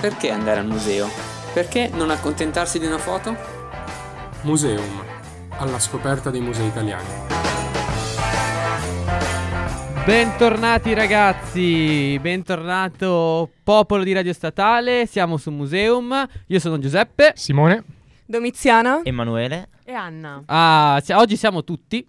Perché andare al museo? Perché non accontentarsi di una foto? Museum, alla scoperta dei musei italiani. Bentornati ragazzi, bentornato popolo di Radio Statale, siamo su Museum, io sono Giuseppe. Simone? Domiziana. Emanuele. E Anna. Ah, si- oggi siamo tutti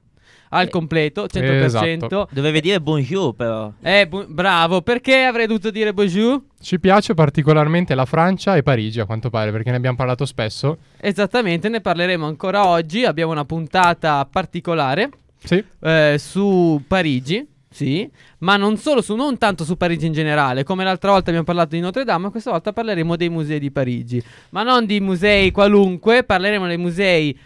al Eh, completo, 100%. esatto. Dovevi dire bonjour però. Eh, bu- bravo, perché avrei dovuto dire bonjour? Ci piace particolarmente la Francia e Parigi, a quanto pare, perché ne abbiamo parlato spesso. Esattamente, ne parleremo ancora oggi, abbiamo una puntata particolare Sì, eh, su Parigi. Sì, ma non solo su, non tanto su Parigi in generale, come l'altra volta abbiamo parlato di Notre Dame, questa volta parleremo dei musei di Parigi, ma non di musei qualunque, parleremo dei musei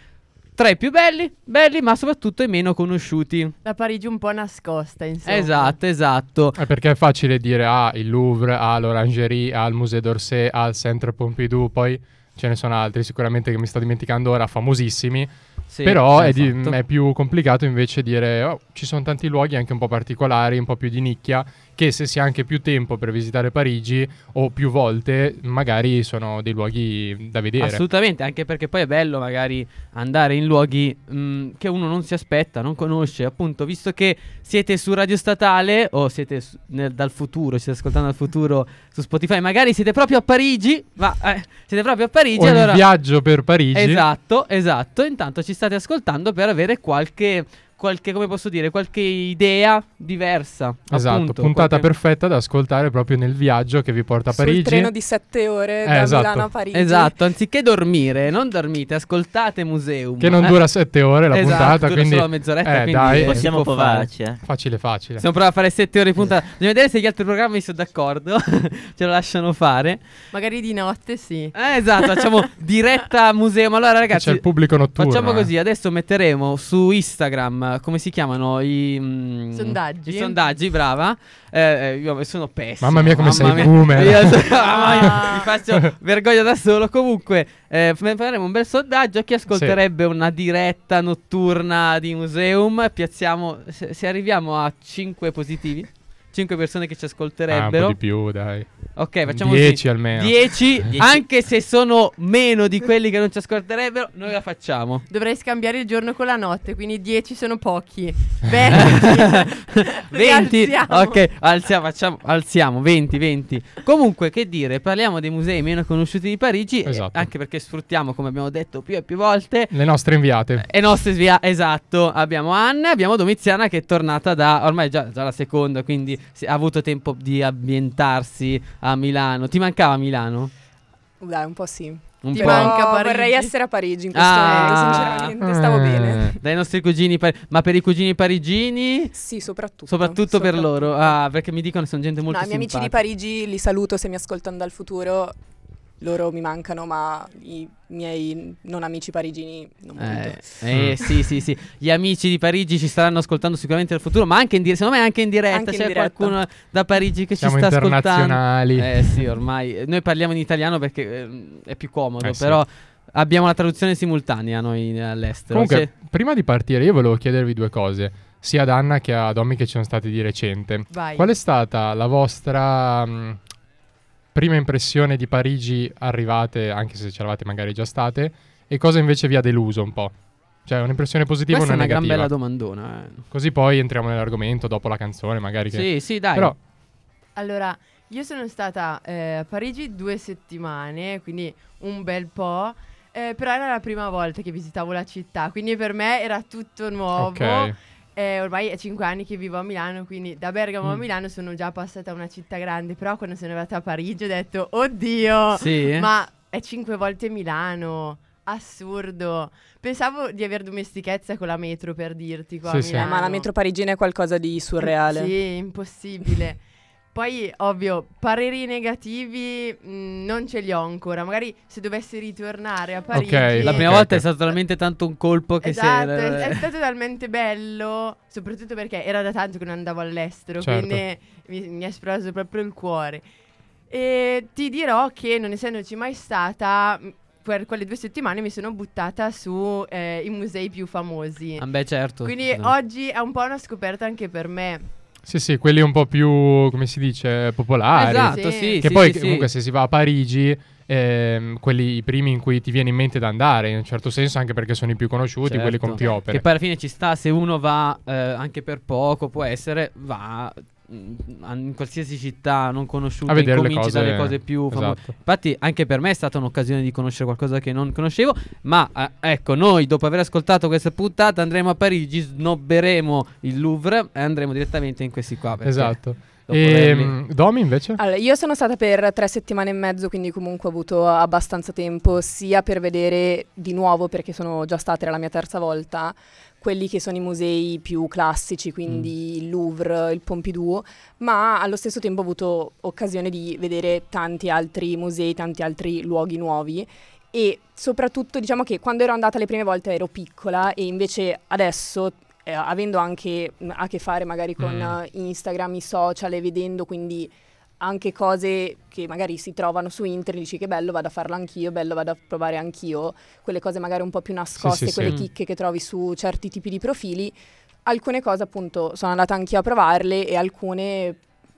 tra i più belli, belli, ma soprattutto i meno conosciuti. La Parigi un po' nascosta, insomma. Esatto, esatto. è perché è facile dire ah, il Louvre, ah, l'Orangerie, ah, il Musée d'Orsay, ah, il Centre Pompidou, poi ce ne sono altri sicuramente che mi sto dimenticando ora, famosissimi. Sì, Però è, di- esatto. è più complicato invece dire oh, ci sono tanti luoghi anche un po' particolari, un po' più di nicchia, che se si ha anche più tempo per visitare Parigi o più volte, magari sono dei luoghi da vedere. Assolutamente, anche perché poi è bello magari andare in luoghi mh, che uno non si aspetta, non conosce. Appunto, visto che siete su Radio Statale o siete su- nel- dal futuro, siete ascoltando dal futuro su Spotify, magari siete proprio a Parigi, ma eh, siete proprio a Parigi, o allora... viaggio per Parigi. Esatto, esatto. Intanto ci state ascoltando per avere qualche, qualche come posso dire, qualche idea diversa. Esatto, appunto, puntata qualche- perfetta da ascoltare proprio nel viaggio che vi porta a Sul Parigi. treno di 7 ore Eh, da esatto. Milano a Parigi. Esatto, anziché dormire, non dormite, ascoltate Museum. Che non Eh, dura sette ore la esatto, puntata, dura quindi solo mezz'oretta, eh, quindi dai, si Possiamo provarci, eh. facile facile. Possiamo provare a fare 7 ore di puntata. Bisogna vedere se gli altri programmi sono d'accordo. Ce lo lasciano fare. Magari di notte sì. Eh, esatto, facciamo diretta Museum. Allora, C'è ragazzi, il pubblico notturno. facciamo eh. così. Adesso metteremo su Instagram, come si chiamano? I mm, Sondaggi. I sondaggi, brava. Eh, eh, io sono pessimo. Mamma mia come sei mia. boomer. Io so- mamma mia, mi faccio vergogna da solo. Comunque, eh, faremo un bel sondaggio. Chi ascolterebbe una diretta notturna di Museum? Piazziamo, se, se arriviamo a 5 positivi, 5 persone che ci Ah, un ascolterebbero. po' di più, dai. Ok, facciamo 10 almeno. 10, Dieci. anche se sono meno di quelli che non ci ascolterebbero, noi la facciamo. Dovrei scambiare il giorno con la notte, quindi 10 sono pochi. 20. 20 Rialziamo. ok alziamo, facciamo, alziamo 20 20 comunque che dire parliamo dei musei meno conosciuti di Parigi eh, Esatto. anche perché sfruttiamo come abbiamo detto più e più volte Le nostre inviate. e nostre svia esatto abbiamo Anna e abbiamo Domiziana che è tornata da ormai già, già la seconda quindi ha avuto tempo di ambientarsi a Milano ti mancava Milano? Dai, un po' sì. un Ti po'? manca Parigi? vorrei essere a Parigi in questo Ah. momento, sinceramente, stavo Eh. bene. dai nostri cugini pari- ma per i cugini parigini Sì, soprattutto. soprattutto per soprattutto. loro ah perché mi dicono che sono gente molto No, i miei amici di simpatica. Parigi li saluto se mi ascoltano dal futuro. Loro mi mancano, ma i miei non amici parigini non. Eh, eh, sì, sì, sì. Gli amici di Parigi ci staranno ascoltando sicuramente nel futuro, ma anche in diretta. Secondo me anche in diretta. Anche in C'è diretta. qualcuno da Parigi che Siamo ci sta ascoltando. internazionali. Eh sì, ormai. Noi parliamo in italiano perché ehm, è più comodo, Eh, sì. però abbiamo la traduzione simultanea noi all'estero. Comunque, Cioè- prima di partire, io volevo chiedervi due cose, sia ad Anna che a Domi che ci sono stati di recente. Vai. Qual è stata la vostra mh, prima impressione di Parigi arrivate, anche se c'eravate magari già state, e cosa invece vi ha deluso un po'? Cioè, un'impressione positiva o questa è una una gran negativa? bella domandona. eh. Così poi entriamo nell'argomento dopo la canzone, magari che... Sì, sì, dai. Però Allora, io sono stata eh, a Parigi due settimane, quindi un bel po'. eh, però era la prima volta che visitavo la città, quindi per me era tutto nuovo. Ok. Eh, ormai è cinque anni che vivo a Milano, quindi da Bergamo a Mm. Milano sono già passata a una città grande, però quando sono arrivata a Parigi ho detto, oddio, Sì? ma è cinque volte Milano, assurdo. Pensavo di aver dimestichezza con la metro per dirti qua Sì, a sì. Eh, ma la metro parigina è qualcosa di surreale. Sì, impossibile. Poi, ovvio, pareri negativi mh, non ce li ho ancora. Magari se dovessi ritornare a Parigi... Ok, La prima Ok, volta ok. è stato talmente tanto un colpo che Esatto, se... è, è stato talmente bello, soprattutto perché era da tanto che non andavo all'estero, Certo. quindi mi, mi ha esploso proprio il cuore. E ti dirò che non essendoci mai stata, per quelle due settimane mi sono buttata su eh, i musei più famosi. Ah, beh, certo. Quindi No. oggi è un po' una scoperta anche per me. Sì, sì, quelli un po' più, come si dice, popolari. Esatto, Sì. sì. Che sì, poi sì, comunque sì. se si va a Parigi, ehm, quelli i primi in cui ti viene in mente da andare, in un certo senso anche perché sono i più conosciuti, Certo. quelli con più opere. Che poi alla fine ci sta, se uno va eh, anche per poco, può essere, va in qualsiasi città non conosciuta, a vedere le incominci cose, dalle cose più famose. esatto. Infatti, anche per me è stata un'occasione di conoscere qualcosa che non conoscevo. Ma eh, ecco, noi dopo aver ascoltato questa puntata andremo a Parigi, snobberemo il Louvre e andremo direttamente in questi qua. Esatto. E mm, Domi invece? Allora, io sono stata per tre settimane e mezzo, quindi comunque ho avuto abbastanza tempo sia per vedere di nuovo, perché sono già stata, era la mia terza volta, quelli che sono i musei più classici, quindi il Louvre, il Pompidou, ma allo stesso tempo ho avuto occasione di vedere tanti altri musei, tanti altri luoghi nuovi e soprattutto diciamo che quando ero andata le prime volte ero piccola e invece adesso eh, avendo anche mh, a che fare magari con Mm. eh, Instagram, i social e vedendo quindi anche cose che magari si trovano su internet, dici che bello, vado a farlo anch'io, bello, vado a provare anch'io, quelle cose magari un po' più nascoste, sì, quelle sì. chicche che trovi su certi tipi di profili. Alcune cose appunto sono andata anch'io a provarle e alcune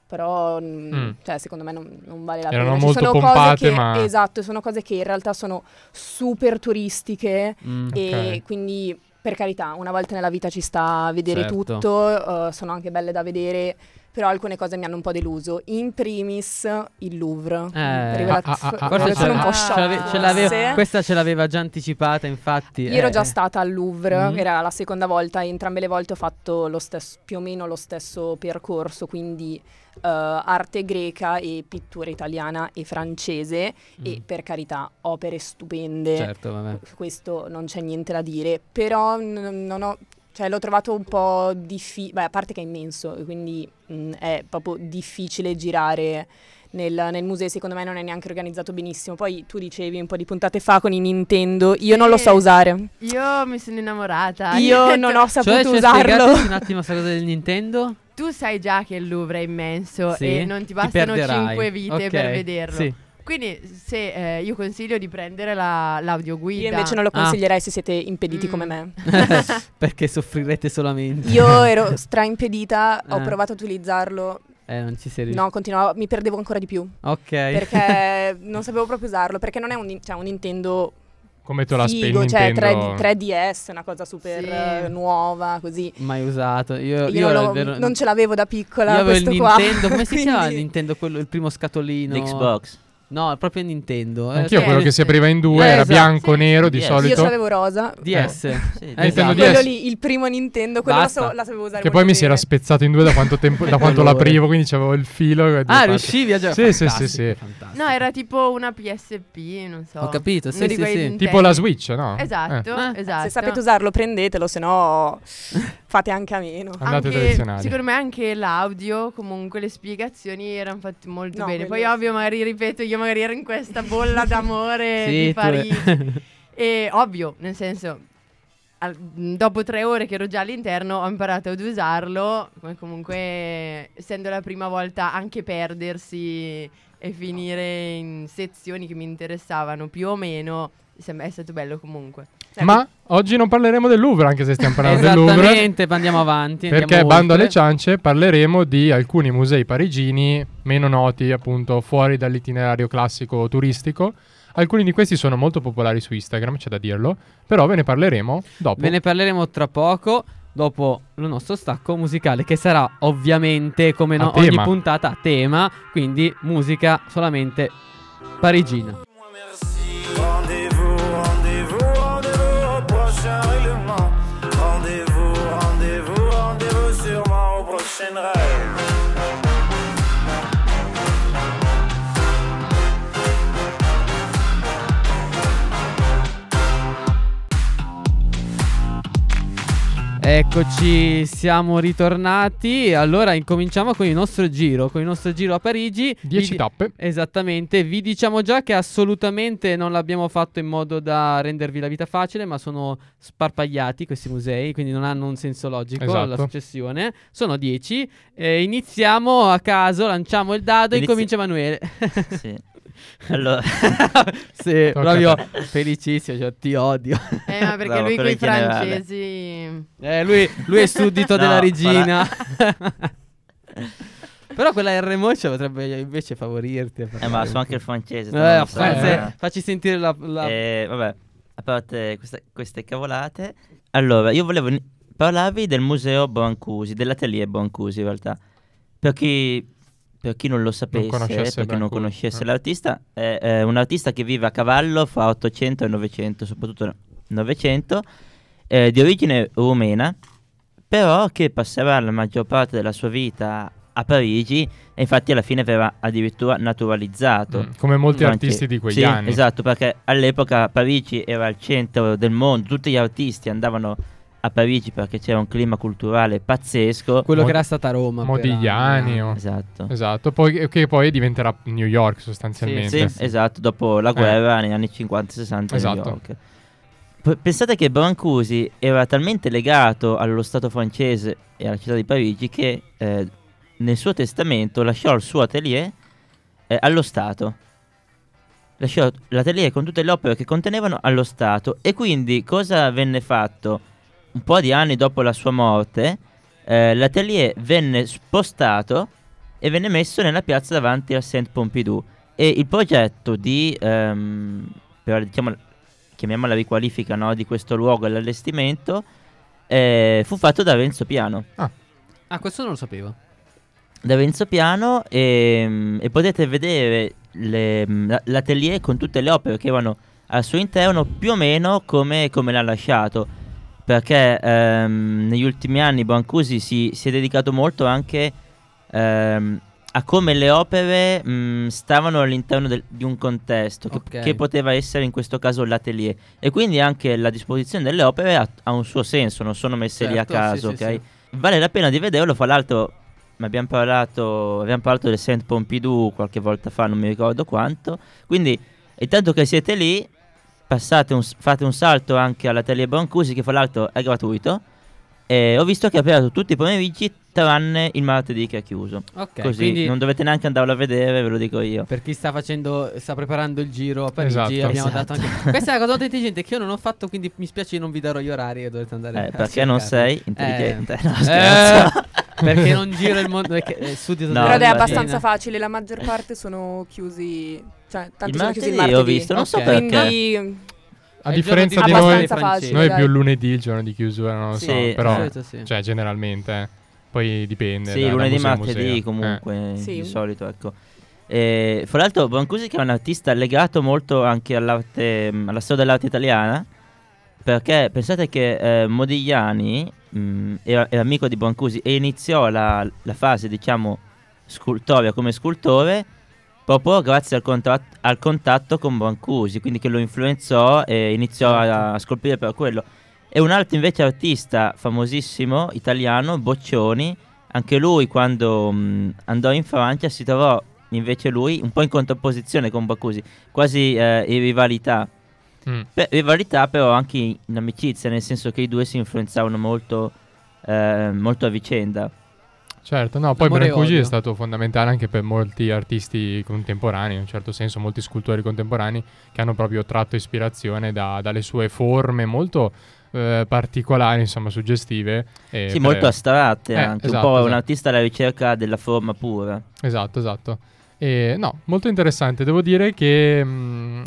però mm, cioè, secondo me non, non vale la Erano pena. Molto sono pompate, cose che, ma- Esatto, sono cose che in realtà sono super turistiche Mm. e Ok. quindi per carità, una volta nella vita ci sta a vedere Certo. tutto, eh, sono anche belle da vedere, però alcune cose mi hanno un po' deluso. In primis il Louvre. Eh. Rivelaz- Ah, ah, ah, ah, rivelazione un ah, po' ah, shock. ce questa ce l'aveva già anticipata, infatti. Io ero eh. già stata al Louvre, Mm. era la seconda volta, e entrambe le volte ho fatto stesso- più o meno lo stesso percorso, quindi eh, arte greca e pittura italiana e francese e Mm. per carità opere stupende, Certo, vabbè. questo non c'è niente da dire, però n- non ho, cioè, l'ho trovato un po' difficile, a parte che è immenso, e quindi mh, è proprio difficile girare nel, nel museo, secondo me non è neanche organizzato benissimo. Poi tu dicevi un po' di puntate fa con i Nintendo, io non lo so usare. Io mi sono innamorata. Io non ho Cioè, saputo cioè, usarlo. spiegateci un attimo questa cosa del Nintendo. Tu sai già che il Louvre è immenso Sì? e non ti Ti bastano perderai. 5 vite Ok, per vederlo. Sì. Quindi se eh, io consiglio di prendere la, l'audioguida. Io invece non lo Ah. consiglierei se siete impediti Mm. come me. Perché soffrirete solamente. Io ero straimpedita, ho Eh. provato a utilizzarlo. Eh, non ci sei riuscito. No, continuavo, mi perdevo ancora di più. Ok. Perché non sapevo proprio usarlo. Perché non è un, cioè, un Nintendo Come te la spieghi figo, cioè Nintendo? 3D 3DS, una cosa super Sì. eh, nuova, così. Mai usato. Io, Io, io non, vero- non ce l'avevo da piccola. Io avevo il questo qua. Nintendo. Come si chiama Nintendo? Quello, il primo scatolino. L'Xbox. No, proprio Nintendo. eh, Anch'io sì. quello che si apriva in due Eh, era esatto. bianco Sì. nero di. Io solito. ce l'avevo rosa. DS. Sì, Esatto. Nintendo Quello DS. lì, il primo Nintendo, quello la, so- la sapevo usare Che poi molto mi si era bene. spezzato in due da quanto, tempo, da quanto l'aprivo, quindi c'avevo il filo. Ah, parti. riuscivi a giocare? Sì, sì, sì, sì. fantastico. No, era tipo una PSP, non so. Ho capito, sì, sì, sì. Tipo la Switch, no? Esatto, Eh. esatto. Se sapete usarlo, prendetelo, se no fate anche a meno. Andate Anche- tradizionali. Secondo me anche l'audio, comunque le spiegazioni erano fatte molto No, bene. Poi ovvio, magari ripeto, io magari ero in questa bolla d'amore Sì, di Parigi. e ovvio, nel senso, al- dopo tre ore che ero già all'interno ho imparato ad usarlo. Come comunque, essendo la prima volta, anche perdersi e finire in sezioni che mi interessavano più o meno, è stato bello comunque. Ma oggi non parleremo del Louvre, anche se stiamo parlando del Louvre. Esattamente, andiamo avanti. Perché andiamo bando alle oltre. ciance parleremo di alcuni musei parigini meno noti, appunto fuori dall'itinerario classico turistico. Alcuni di questi sono molto popolari su Instagram, c'è da dirlo, però ve ne parleremo dopo. Ve ne parleremo tra poco. Dopo il nostro stacco musicale, che sarà ovviamente come no- ogni puntata a tema, quindi musica solamente parigina. Eccoci, siamo ritornati. Allora incominciamo con il nostro giro, con il nostro giro a Parigi. 10 Vi- tappe. Esattamente, vi diciamo già che assolutamente non l'abbiamo fatto in modo da rendervi la vita facile, ma sono sparpagliati questi musei, quindi non hanno un senso logico Esatto. la successione. Sono 10. Eh, iniziamo a caso, lanciamo il dado e Inizia- incomincia Emanuele. Sì. Allora, sì, Tocca proprio felicissimo, cioè, ti odio. Eh, ma perché Bravo, lui con i francesi... Eh, lui, lui è suddito No, della regina. Però quella R moccia potrebbe invece favorirti. Eh, ma un so anche il francese. Eh, fa- sai. se- facci sentire la... la- Eh, vabbè, a parte queste, queste cavolate. Allora, io volevo parlarvi del museo Brancusi, dell'atelier Brancusi in realtà. Per chi, per chi non lo sapesse, conoscesse per chi non conoscesse eh. l'artista, è, è un artista che vive a cavallo fra 800 e 900, soprattutto 900, eh, di origine rumena, però che passerà la maggior parte della sua vita a Parigi e infatti alla fine verrà addirittura naturalizzato. Mm, come molti Durante- artisti di quegli sì, anni. Esatto, perché all'epoca Parigi era il centro del mondo, tutti gli artisti andavano a Parigi perché c'era un clima culturale pazzesco. Quello Mo- che era stata Roma. Modigliani. anni. o- Esatto. Esatto, poi, che poi diventerà New York Sì, sostanzialmente. esatto, dopo la Eh. guerra negli anni 50-60 a New Esatto. York. P- pensate che Brancusi era talmente legato allo Stato francese e alla città di Parigi che eh, nel suo testamento lasciò il suo atelier eh, allo Stato. Lasciò l'atelier con tutte le opere che contenevano allo Stato e quindi cosa venne fatto? Un po' di anni dopo la sua morte, eh, l'atelier venne spostato e venne messo nella piazza davanti al Saint Pompidou. E il progetto di ehm, per, diciamo, chiamiamola riqualifica no, di questo luogo e l'allestimento eh, fu fatto da Renzo Piano. Ah, questo non lo sapevo. da Renzo Piano e, e potete vedere le- la- l'atelier con tutte le opere che erano al suo interno più o meno come, come l'ha lasciato perché ehm, negli ultimi anni Brancusi si, si è dedicato molto anche ehm, a come le opere mh, stavano all'interno del- di un contesto che, Ok. che poteva essere in questo caso l'atelier e quindi anche la disposizione delle opere ha, ha un suo senso non sono messe lì a Certo, caso sì, sì, ok sì. vale la pena di vederlo fra l'altro ma abbiamo parlato, abbiamo parlato del Saint Pompidou qualche volta fa, non mi ricordo quanto. Quindi, intanto che siete lì, un, fate un salto anche all'Atelier Brancusi, che fra l'altro è gratuito. E ho visto che è aperto tutti i pomeriggi, tranne il martedì che è chiuso. Ok, Così quindi non dovete neanche andarlo a vedere, ve lo dico io. per chi sta facendo, sta preparando il giro a Parigi, Esatto. abbiamo Esatto. dato anche. Questa è una cosa molto intelligente che io non ho fatto, quindi mi spiace che non vi darò gli orari e dovete andare Eh, a perché non cercarli. sei intelligente. Eh. No, scherzo. Eh, perché non giro il mondo. Perché è suddito No, della Però è abbastanza mattina. facile, la maggior parte sono chiusi, cioè tanti il sono chiusi il martedì ho visto, non so Ok. perché. Quindi A il differenza di di noi, facile. noi più lunedì il giorno di chiusura, non lo Sì, so, Sì, però sì. cioè generalmente eh. poi dipende Sì, da- da lunedì, museo a martedì museo. Eh. comunque Sì. di solito, ecco. E, fra l'altro Brancusi che è un artista legato molto anche all'arte, mh, alla storia dell'arte italiana, perché pensate che eh, Modigliani mh, era, era amico di Brancusi e iniziò la, la fase, diciamo, scultoria come scultore proprio grazie al, contrat- al contatto con Brancusi, quindi che lo influenzò e iniziò a, a scolpire per quello. E un altro invece artista famosissimo italiano, Boccioni, anche lui quando mh, andò in Francia si trovò invece lui un po' in contrapposizione con Brancusi, quasi eh, in rivalità. Mm. Beh, rivalità però anche in amicizia, nel senso che i due si influenzavano molto, eh, molto a vicenda. Certo, no, poi Brancusi è stato fondamentale anche per molti artisti contemporanei, in un certo senso, molti scultori contemporanei che hanno proprio tratto ispirazione da- dalle sue forme molto eh, particolari, insomma, suggestive. e sì, per- molto astratte Eh, anche, esatto, un po' un esatto. artista alla ricerca della forma pura. Esatto, esatto. E, no, molto interessante. Devo dire che mh,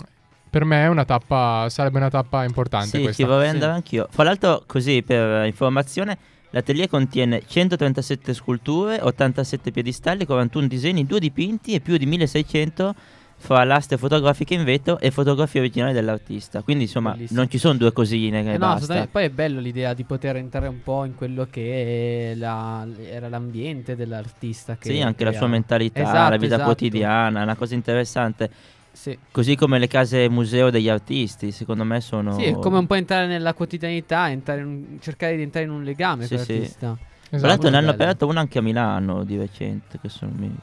per me è una tappa, sarebbe una tappa importante Sì, questa. ci vorrei Sì. andare anch'io. Fra l'altro, così per informazione, l'atelier contiene 137 sculture, 87 piedistalli, 41 disegni, 2 dipinti e più di 1600 fra lastre fotografiche in vetro e fotografie originali dell'artista. Quindi, insomma, Bellissimo. non ci sono due cosine che Eh no. Poi è bello l'idea di poter entrare un po' in quello che è la- era l'ambiente dell'artista. Che Sì, anche la sua crea. mentalità, Esatto, la vita esatto. quotidiana, una cosa interessante. Sì. Così come le case museo degli artisti, secondo me sono... Sì, è come un po' entrare nella quotidianità, entrare in cercare di entrare in un legame Sì, con sì. l'artista. Tra Esatto. l'altro ne hanno aperto una anche a Milano di recente, che sono- mi-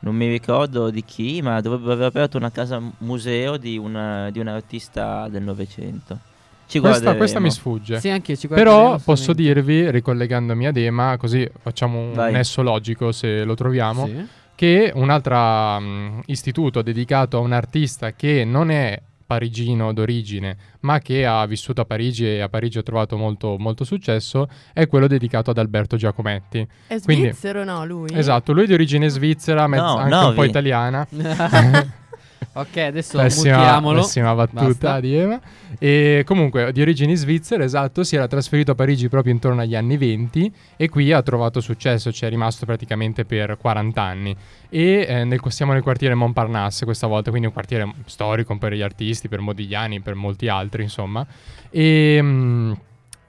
non mi ricordo di chi, ma dovrebbero aver aperto una casa museo di, una- di un artista del Novecento. Ci Questa, questa mi sfugge. Sì, Però posso dirvi, ricollegandomi ad Ema, così facciamo un Vai. nesso logico se lo troviamo, Sì. Che un altro istituto dedicato a un artista che non è parigino d'origine, ma che ha vissuto a Parigi e a Parigi ha trovato molto, molto successo, è quello dedicato ad Alberto Giacometti. È Quindi- svizzero, no, lui? Esatto, lui è di origine svizzera, mezz- No, anche un po' Novi. italiana. ok, adesso Pessima, mutiamolo. pessima battuta Basta. di Eva. E comunque di origini svizzere, esatto, si era trasferito a Parigi proprio intorno agli anni 20 e qui ha trovato successo, ci è rimasto praticamente per 40 anni. E eh, nel- siamo nel quartiere Montparnasse questa volta, quindi un quartiere storico per gli artisti, per Modigliani, per molti altri, insomma. E... mm,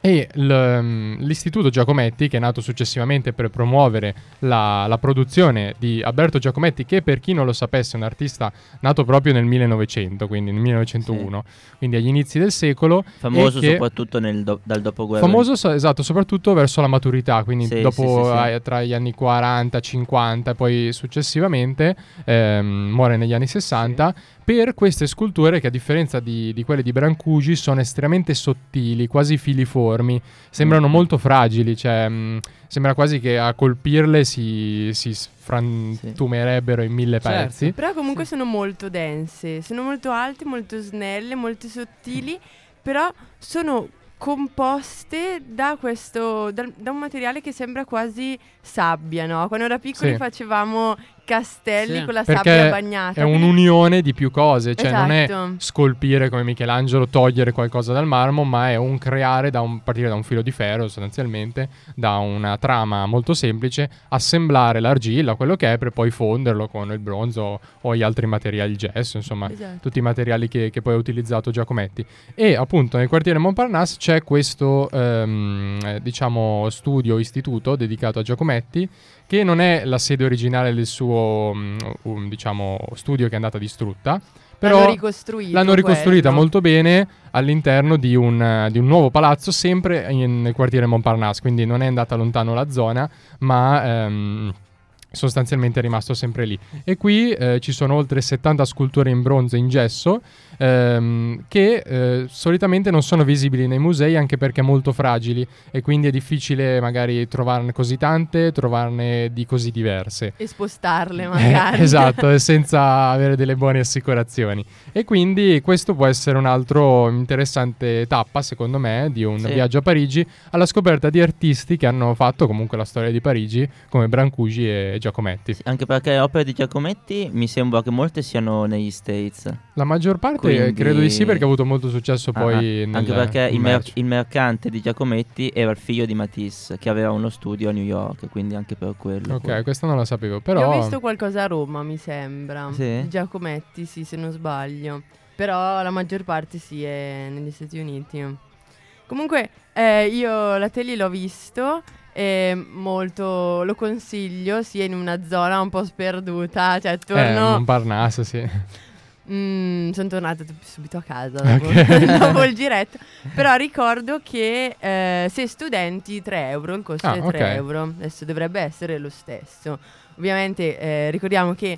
e mm, l'istituto Giacometti, che è nato successivamente per promuovere la, la produzione di Alberto Giacometti, che per chi non lo sapesse è un artista nato proprio nel 1900, quindi nel 1901, quindi agli inizi del secolo. Famoso che- soprattutto do- dal dopoguerra. Famoso, so- esatto, soprattutto verso la maturità, quindi Sì, dopo sì, sì, sì. eh, tra gli anni 40, 50 e poi successivamente ehm, muore negli anni 60 per queste sculture che a differenza di, di quelle di Brancusi sono estremamente sottili, quasi filiformi, sembrano Mm. molto fragili, cioè mh, sembra quasi che a colpirle si, si frantumerebbero in mille Certo. pezzi. Però comunque sono molto dense, sono molto alte, molto snelle, molto sottili, però sono composte da questo da, da un materiale che sembra quasi sabbia, no? Quando da piccoli Sì. facevamo castelli Sì. con la Perché sabbia bagnata. È un'unione di più cose, cioè non è Esatto. scolpire come Michelangelo, togliere qualcosa dal marmo, ma è un creare da un, partire da un filo di ferro sostanzialmente, da una trama molto semplice, assemblare l'argilla, quello che è, per poi fonderlo con il bronzo o gli altri materiali, il gesso, insomma, Esatto. tutti i materiali che, che poi ha utilizzato Giacometti. E appunto nel quartiere Montparnasse c'è questo, ehm, eh, diciamo, studio, istituto dedicato a Giacometti, che non è la sede originale del suo, um, diciamo, studio che è andata distrutta. Però l'hanno. L'hanno ricostruita quello. molto bene all'interno di un, di un nuovo palazzo, sempre in- nel quartiere Montparnasse, quindi non è andata lontano la zona, ma ehm, sostanzialmente è rimasto sempre lì. E qui eh, ci sono oltre 70 sculture in bronzo e in gesso ehm, che eh, solitamente non sono visibili nei musei anche perché molto fragili e quindi è difficile magari trovarne così tante, trovarne di così diverse. E spostarle Eh, magari. esatto, e senza avere delle buone assicurazioni. E quindi questo può essere un altro interessante tappa, secondo me, di un Sì. viaggio a Parigi alla scoperta di artisti che hanno fatto comunque la storia di Parigi, come Brancusi e Giacometti. Anche perché opere di Giacometti mi sembra che molte siano negli States. La maggior parte eh, Quindi- credo di sì perché ha avuto molto successo Ah, poi ah, nel anche perché il, mer- il mercante di Giacometti era il figlio di Matisse che aveva uno studio a New York, quindi anche per quello. Ok, poi. questo non lo sapevo, Io però ho visto qualcosa a Roma, mi sembra. Sì? Di Giacometti, sì, se non sbaglio. Però la maggior parte sì è negli Stati Uniti. Comunque, eh, io la tele l'ho visto. E molto lo consiglio sia in una zona un po' sperduta. Cioè, eh, torno. Montparnasse, sì. Mm, sono tornata t- subito a casa dopo, Ok. dopo il giretto. Però ricordo che eh, se studenti 3 euro, il costo Ah, è 3 ok. euro. Adesso dovrebbe essere lo stesso. Ovviamente eh, ricordiamo che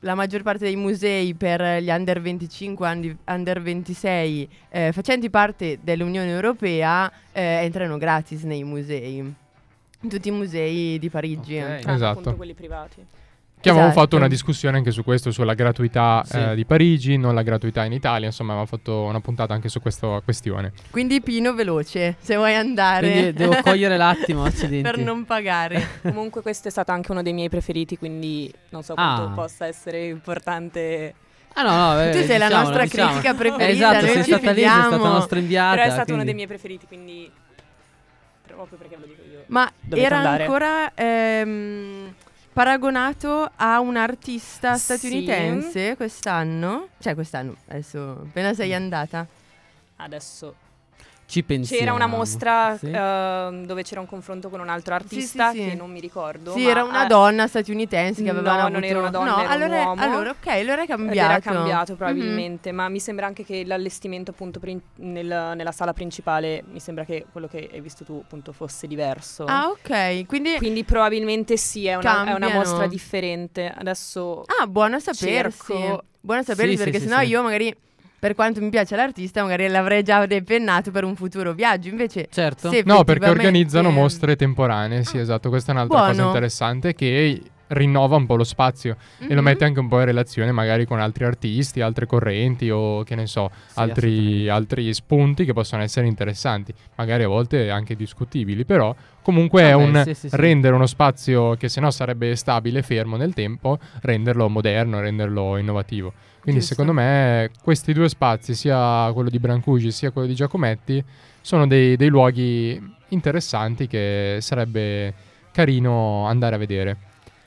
la maggior parte dei musei per gli under 25, andi- under 26 eh, facenti parte dell'Unione Europea eh, entrano gratis nei musei. Tutti i musei di Parigi. Ok. tranne Esatto. appunto quelli privati. Che avevamo Esatto. fatto una discussione anche su questo, sulla gratuità Sì. eh, di Parigi, non la gratuità in Italia, insomma avevamo fatto una puntata anche su questa questione. Quindi Pino veloce, se vuoi andare. Quindi devo cogliere l'attimo, accidenti. per non pagare. Comunque questo è stato anche uno dei miei preferiti, quindi non so quanto Ah. possa essere importante. Ah no, no, eh, Tu sei la diciamolo, nostra diciamolo. critica preferita, Eh, esatto, noi sei stata lì, sei stata fidiamo. nostra inviata. Però è stato uno quindi- dei miei preferiti, quindi proprio perché ve lo dico io. Ma Dovete era andare. ancora ehm, paragonato a un artista Sì. statunitense quest'anno? Cioè quest'anno, adesso appena sei andata. Adesso Ci pensiamo. c'era una mostra Sì. ehm, dove c'era un confronto con un altro artista sì, sì. che non mi ricordo. Sì, ma era una ha- donna statunitense che No, aveva non avuto... era una donna, no, era un allora, uomo. allora ok, allora è cambiato. era cambiato Mhm. probabilmente, ma mi sembra anche che l'allestimento appunto prin- nel- nella sala principale, mi sembra che quello che hai visto tu appunto fosse diverso. Ah, ok, quindi... Quindi probabilmente sì, è una, è una mostra differente. Adesso Ah, buono a sapersi. Cerco- Buono a sapersi Sì, perché sì, sì, sennò sì. io magari, per quanto mi piace l'artista, magari l'avrei già depennato per un futuro viaggio. Invece, Certo. No, perché organizzano mostre temporanee, sì, Ah, esatto, questa è un'altra cosa buono. interessante che rinnova un po' lo spazio e lo Mhm. mette anche un po' in relazione magari con altri artisti, altre correnti o che ne so, Sì, altri, altri spunti che possono essere interessanti, magari a volte anche discutibili, però comunque è Vabbè, un sì, sì. rendere uno spazio che se no sarebbe stabile, fermo nel tempo, renderlo moderno, renderlo innovativo. Quindi Giusto. secondo me questi due spazi, sia quello di Brancusi sia quello di Giacometti, sono dei, dei luoghi interessanti che sarebbe carino andare a vedere.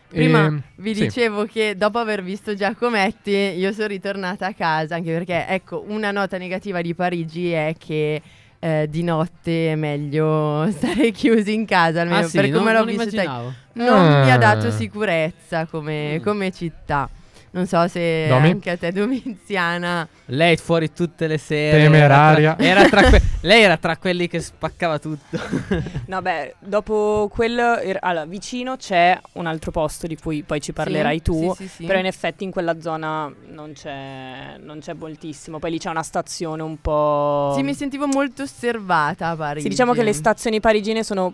Prima E- vi sì. dicevo che dopo aver visto Giacometti io sono ritornata a casa anche perché ecco una nota negativa di Parigi è che eh, di notte è meglio stare chiusi in casa almeno Ah, sì, per non, come l'ho non vissuta non mi ha dato Ah. sicurezza come, Mm. come città non so se Domi? anche a te Domiziana Lei fuori tutte le sere. Temeraria. Era tra, era tra que- lei era tra quelli che spaccava tutto. No, beh, dopo quello, er- allora, vicino c'è un altro posto di cui poi ci parlerai Sì, tu. sì, sì, sì. Però in effetti in quella zona non c'è, non c'è moltissimo. Poi lì c'è una stazione un po'. sì mi sentivo molto osservata a Parigi Sì, diciamo che le stazioni parigine sono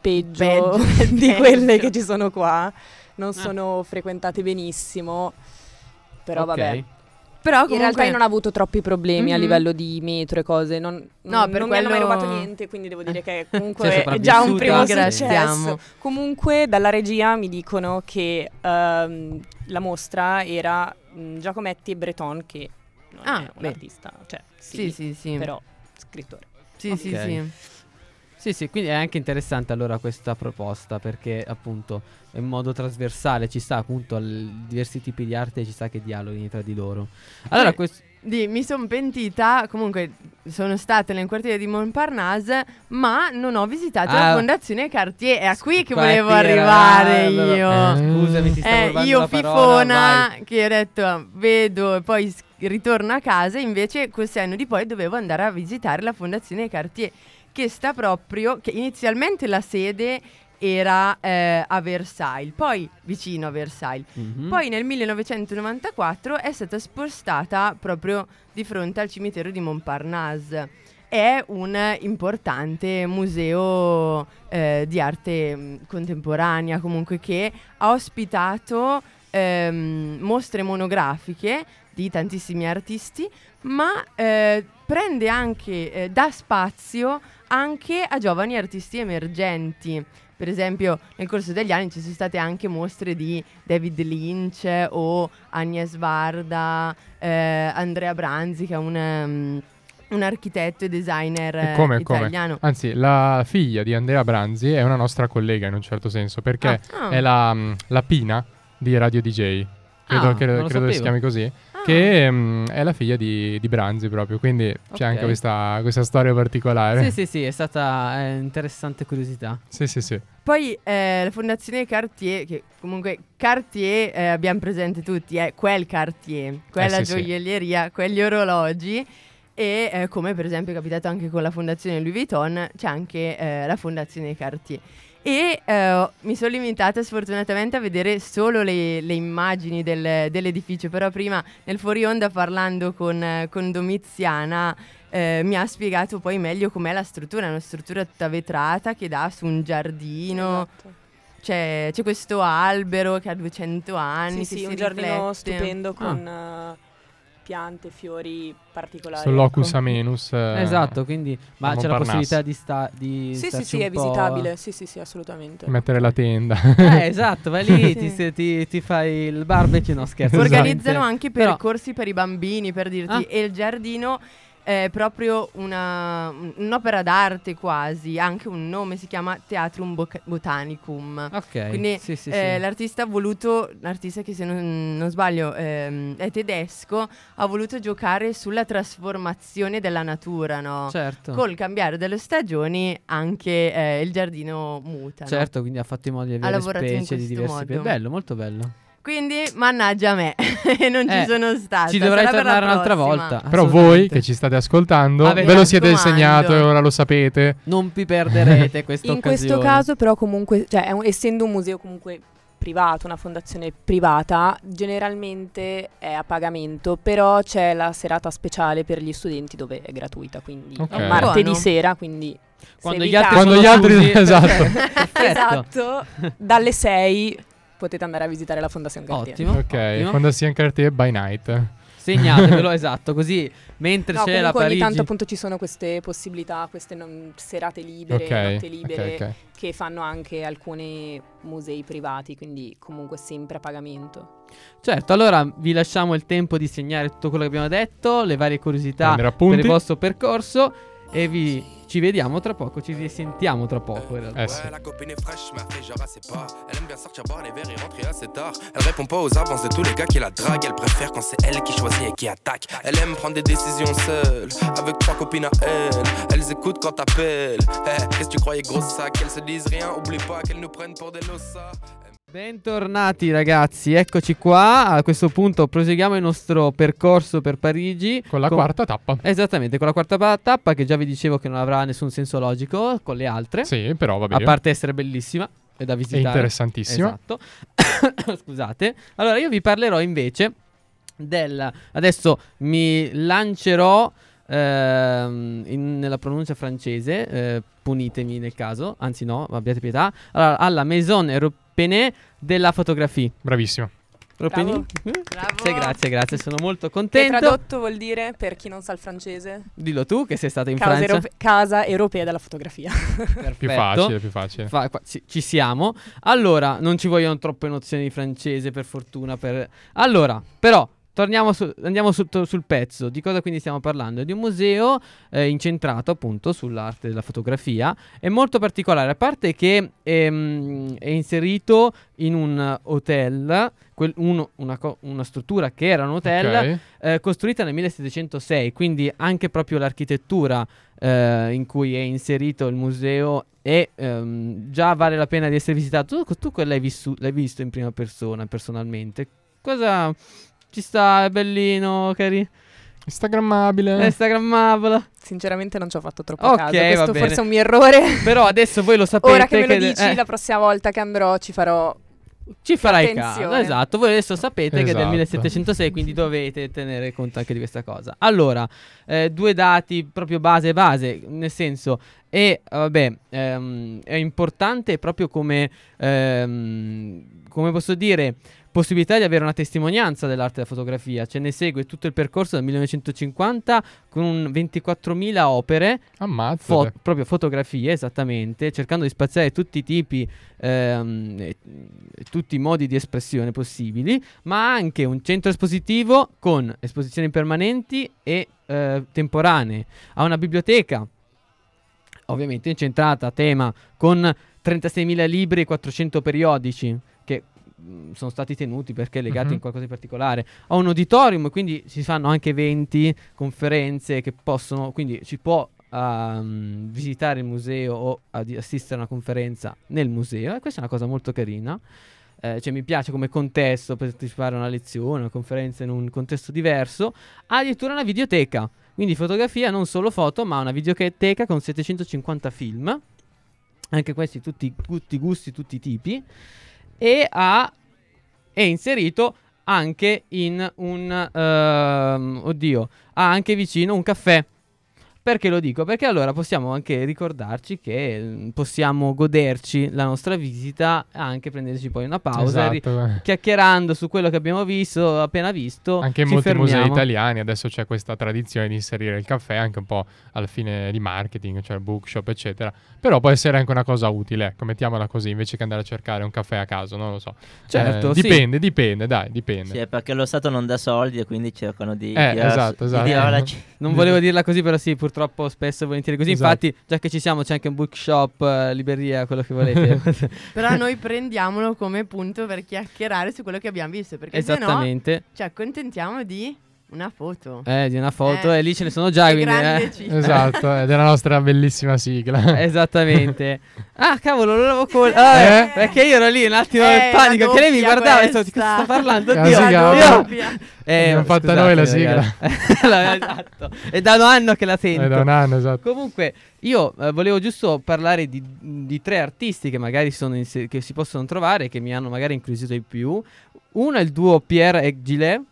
peggio, Peggio, di peggio. quelle che ci sono qua. Non Ah. sono frequentate benissimo. Però Ok. vabbè. però In comunque realtà io non ho avuto troppi problemi a Mhm. livello di metro e cose. Non, No, per non mi hanno mai quello- rubato niente, quindi devo dire che Sei comunque è già un primo successo. Comunque dalla regia mi dicono che ehm, la mostra era mh, Giacometti e Breton che non Ah, è un beh. artista, cioè sì, sì sì sì però scrittore. sì sì Ok. sì Sì, sì, quindi è anche interessante allora questa proposta perché appunto in modo trasversale ci sta appunto al diversi tipi di arte ci sta che dialoghi tra di loro. Allora, Poi- questo Di, mi sono pentita, comunque sono stata nel quartiere di Montparnasse, ma non ho visitato Ah. la Fondazione Cartier. È a qui che volevo era- arrivare allora- io. Eh, Scusami, ti stavo Eh, io parola, fifona vai. che ho detto vedo e poi ritorno a casa, invece questi anni di poi dovevo andare a visitare la Fondazione Cartier, che sta proprio, che inizialmente la sede era eh, a Versailles, poi vicino a Versailles. Mhm. Poi nel 1994 è stata spostata proprio di fronte al cimitero di Montparnasse. È un importante museo eh, di arte mh, contemporanea, comunque che ha ospitato ehm, mostre monografiche di tantissimi artisti, ma eh, prende anche, eh, dà spazio anche a giovani artisti emergenti. Per esempio, nel corso degli anni ci sono state anche mostre di David Lynch o Agnes Varda, eh, Andrea Branzi, che è un, um, un architetto e designer E eh, come, come? italiano. Anzi, la figlia di Andrea Branzi è una nostra collega in un certo senso, perché Ah. è la, mm, la Pina di Radio DJ. Credo, Ah, credo- credo che si chiami così. Che mm, è la figlia di, di Branzi proprio. Quindi c'è Ok. anche questa, questa storia particolare. Sì, sì, sì, è stata eh, interessante curiosità. sì, sì, sì. Poi eh, la fondazione Cartier, che comunque Cartier eh, abbiamo presente tutti, è quel Cartier, quella Eh, sì, sì. gioielleria, quegli orologi. E eh, come per esempio è capitato anche con la fondazione Louis Vuitton, c'è anche eh, la fondazione Cartier. E eh, mi sono limitata sfortunatamente a vedere solo le, le immagini del- dell'edificio, però prima nel fuori onda parlando con, con Domiziana eh, mi ha spiegato poi meglio com'è la struttura, è una struttura tutta vetrata che dà su un giardino, Esatto. c'è, c'è questo albero che ha 200 anni. Sì, sì, un giardino riflette. stupendo con eh, piante, fiori particolari. Sul locus ecco. amenus. eh, esatto, quindi ma c'è la possibilità di, sta, di Sì, sì, sì, è visitabile. Sì, sì, sì, assolutamente. Mettere la tenda. Eh, esatto, vai lì, ti, Sì. ti- ti fai il barbecue, no scherzo. Esatto. Organizzano anche Però- percorsi per i bambini, per dirti, Ah. e il giardino è proprio una, un'opera d'arte quasi, anche un nome, si chiama Theatrum Boca- Botanicum. Ok, Quindi sì, sì, eh, sì. l'artista ha voluto, l'artista che se non, non sbaglio ehm, è tedesco, ha voluto giocare sulla trasformazione della natura, no? certo. Col cambiare delle stagioni anche eh, il giardino muta. no? Certo, quindi ha fatto in modo di avere specie di diversi modo. pe- Bello, molto bello. Quindi mannaggia me, non Eh, ci sono stata. Ci dovrai sarà per la tornare un'altra prossima. volta. Però voi assolutamente. che ci state ascoltando, Avete- ve lo siete raccomando. insegnato e ora lo sapete. Non vi perderete questa In questo occasione. caso, però, comunque, cioè, è un- essendo un museo comunque privato, una fondazione privata, generalmente è a pagamento, però c'è la serata speciale per gli studenti dove è gratuita, quindi Ok. è martedì Buono. sera, quindi se Quando vi gli altri capita- Quando gli altri- chiusi, esatto. perfetto. Esatto, dalle 6 potete andare a visitare la Fondazione Cartier. Ottimo. Ok, ottimo. Fondation Cartier by night. Segnatevelo, esatto, così mentre No, c'è la comunque ogni Parigi tanto appunto ci sono queste possibilità, queste non- serate libere, Ok, notte libere ok, ok. che fanno anche alcuni musei privati, quindi comunque sempre a pagamento. Certo, allora vi lasciamo il tempo di segnare tutto quello che abbiamo detto, le varie curiosità per il vostro percorso e vi ci vediamo tra poco, ci risentiamo tra poco in realtà. Eh sì. La copine est fraîche, mais elle fait genre assez pas. Elle aime bien sortir boire les verres et rentrer assez tard. Elle répond pas aux avances de tous les gars qui la draguent. Elle préfère quand c'est elle qui choisit et qui attaque. Elle aime prendre des décisions seule, avec trois copines à elle. Elles écoutent quand t'appelles. Eh, Qu'est-ce que tu croyais, gros sac? Qu'elles se disent rien, oublie pas qu'elles nous prennent pour des lossas. Bentornati ragazzi, eccoci qua. A questo punto proseguiamo il nostro percorso per Parigi. Con la quarta tappa. Esattamente, con la quarta pa- tappa che già vi dicevo che non avrà nessun senso logico con le altre. Sì, però va A bene. parte essere bellissima e da È visitare. interessantissima. Esatto. Scusate. Allora io vi parlerò invece del... Adesso mi lancerò ehm, in- nella pronuncia francese, eh, punitemi nel caso, anzi no, abbiate pietà, allora, alla Maison Européenne della fotografia. Bravissimo. Bravo. Bravo. Sì, grazie, grazie, sono molto Che contento. tradotto vuol dire, per chi non sa il francese, Dillo tu che sei stata in casa, Francia. europe- casa europea della fotografia. Perfetto. Più facile, più facile. Fa- qua- ci, ci siamo. Allora, non ci vogliono troppe nozioni di francese, per fortuna. Per... Allora, però, torniamo su- andiamo su- sul pezzo. Di cosa quindi stiamo parlando? Di un museo eh, incentrato appunto sull'arte della fotografia. È molto particolare, a parte che ehm, è inserito in un hotel, quel- uno- una, una struttura che era un hotel Ok. eh, costruita nel 1706, quindi anche proprio l'architettura eh, in cui è inserito il museo e ehm, già vale la pena di essere visitato. Tu, tu l'hai, vissu- l'hai visto in prima persona, personalmente. Cosa ci sta? È bellino, cari? Instagrammabile. È instagrammabile. Sinceramente non ci ho fatto troppo Ok, caso, questo forse è un mio errore. Però adesso voi lo sapete. Ora che me lo dici, eh, la prossima volta che andrò ci farò ci farai caso. Esatto, voi adesso sapete che è del Esatto. 1706, quindi dovete tenere conto anche di questa cosa. Allora, eh, due dati proprio base base, nel senso è, vabbè, ehm, è importante proprio come, ehm, come posso dire, possibilità di avere una testimonianza dell'arte della fotografia. Ce ne segue tutto il percorso dal 1950 con un 24.000 opere. Fo- proprio fotografie, esattamente, cercando di spaziare tutti i tipi, ehm, e- tutti i modi di espressione possibili, ma anche un centro espositivo con esposizioni permanenti e eh, temporanee. Ha una biblioteca, ovviamente incentrata a tema, con 36.000 libri e 400 periodici, mh, sono stati tenuti perché legati Mhm. in qualcosa di particolare. Ha un auditorium, quindi si fanno anche eventi, conferenze che possono, quindi si può ehm, visitare il museo o ad- assistere a una conferenza nel museo e questa è una cosa molto carina. Eh, cioè mi piace come contesto per partecipare a una lezione, una conferenza in un contesto diverso. Ha addirittura una videoteca, quindi fotografia, non solo foto, ma una videoteca con 750 film. Anche questi tutti, tutti i gusti, tutti i tipi. E ha è inserito anche in un ehm, oddio, ha anche vicino un caffè. Perché lo dico? Perché allora possiamo anche ricordarci che mm, possiamo goderci la nostra visita anche prenderci poi una pausa, ri- Esatto. eh. chiacchierando su quello che abbiamo visto, appena visto. Anche in molti musei fermiamo. italiani adesso c'è questa tradizione di inserire il caffè anche un po' alla fine di marketing, cioè bookshop, eccetera. Però può essere anche una cosa utile, ecco, mettiamola così, invece che andare a cercare un caffè a caso, non lo so. Certo, Eh, sì. dipende, dipende, dai, dipende. Sì, è perché lo Stato non dà soldi e quindi cercano di Eh, tirar- esatto, di esatto. Non volevo dirla così, però sì, purtroppo spesso e volentieri così. Esatto. Infatti, già che ci siamo, c'è anche un bookshop, eh, libreria, quello che volete. Però noi prendiamolo come punto per chiacchierare su quello che abbiamo visto. Perché se no Esattamente. ci accontentiamo di una foto. Eh, di una foto, Eh, e lì ce ne sono già. Quindi, eh. Esatto, è la nostra bellissima sigla. Esattamente. ah, cavolo, lo l'avevo col. Ah, Eh? eh, Perché io ero lì un attimo Eh, nel panico. Che lei mi guardava e sto di questa. cosa sta parlando? La Dio, sigla, io- vabbè. Doppia. Eh, Abbiamo fatta noi la ragazzi. La- esatto. È da un anno che la sento. È da un anno, esatto. Comunque, io eh, volevo giusto parlare di, di tre artisti che magari se- che si possono trovare che mi hanno magari incuriosito di più. Uno è il duo Pierre e Gillet.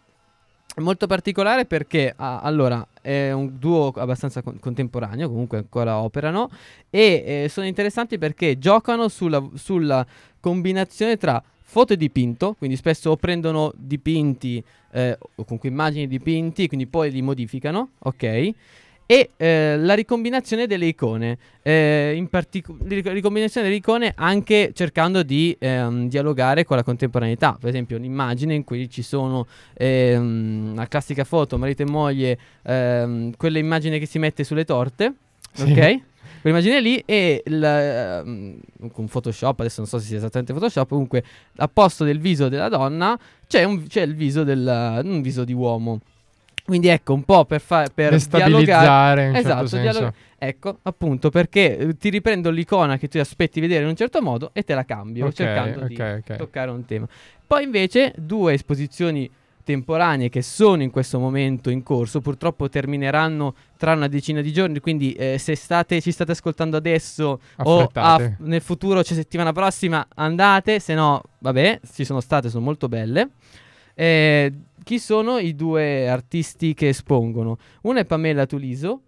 Molto particolare perché ah, allora è un duo abbastanza con- contemporaneo, comunque ancora operano e eh, sono interessanti perché giocano sulla, sulla combinazione tra foto e dipinto, quindi spesso prendono dipinti eh, o comunque immagini dipinti, quindi poi li modificano, ok? E eh, la ricombinazione delle icone, eh, in particolare ricombinazione delle icone anche cercando di ehm, dialogare con la contemporaneità. Per esempio, un'immagine in cui ci sono ehm, la classica foto, marito e moglie, ehm, quella immagine che si mette sulle torte, Sì. ok? Quell'immagine lì e il, ehm, con Photoshop, adesso non so se sia esattamente Photoshop, comunque al posto del viso della donna c'è, un- c'è il viso del un viso di uomo. Quindi ecco, un po' per, fa- per dialogare. In certo Esatto, senso. dialoga- Ecco, appunto, perché eh, ti riprendo l'icona che tu aspetti vedere in un certo modo e te la cambio, Ok, cercando di ok, ok. toccare un tema. Poi invece due esposizioni temporanee che sono in questo momento in corso, purtroppo termineranno tra una decina di giorni, quindi eh, se state, ci state ascoltando adesso o Affrettate. a- nel futuro, cioè settimana prossima, andate, se no, vabbè, ci sono state, sono molto belle. Eh, chi sono i due artisti che espongono? Una è Pamela Tuliso,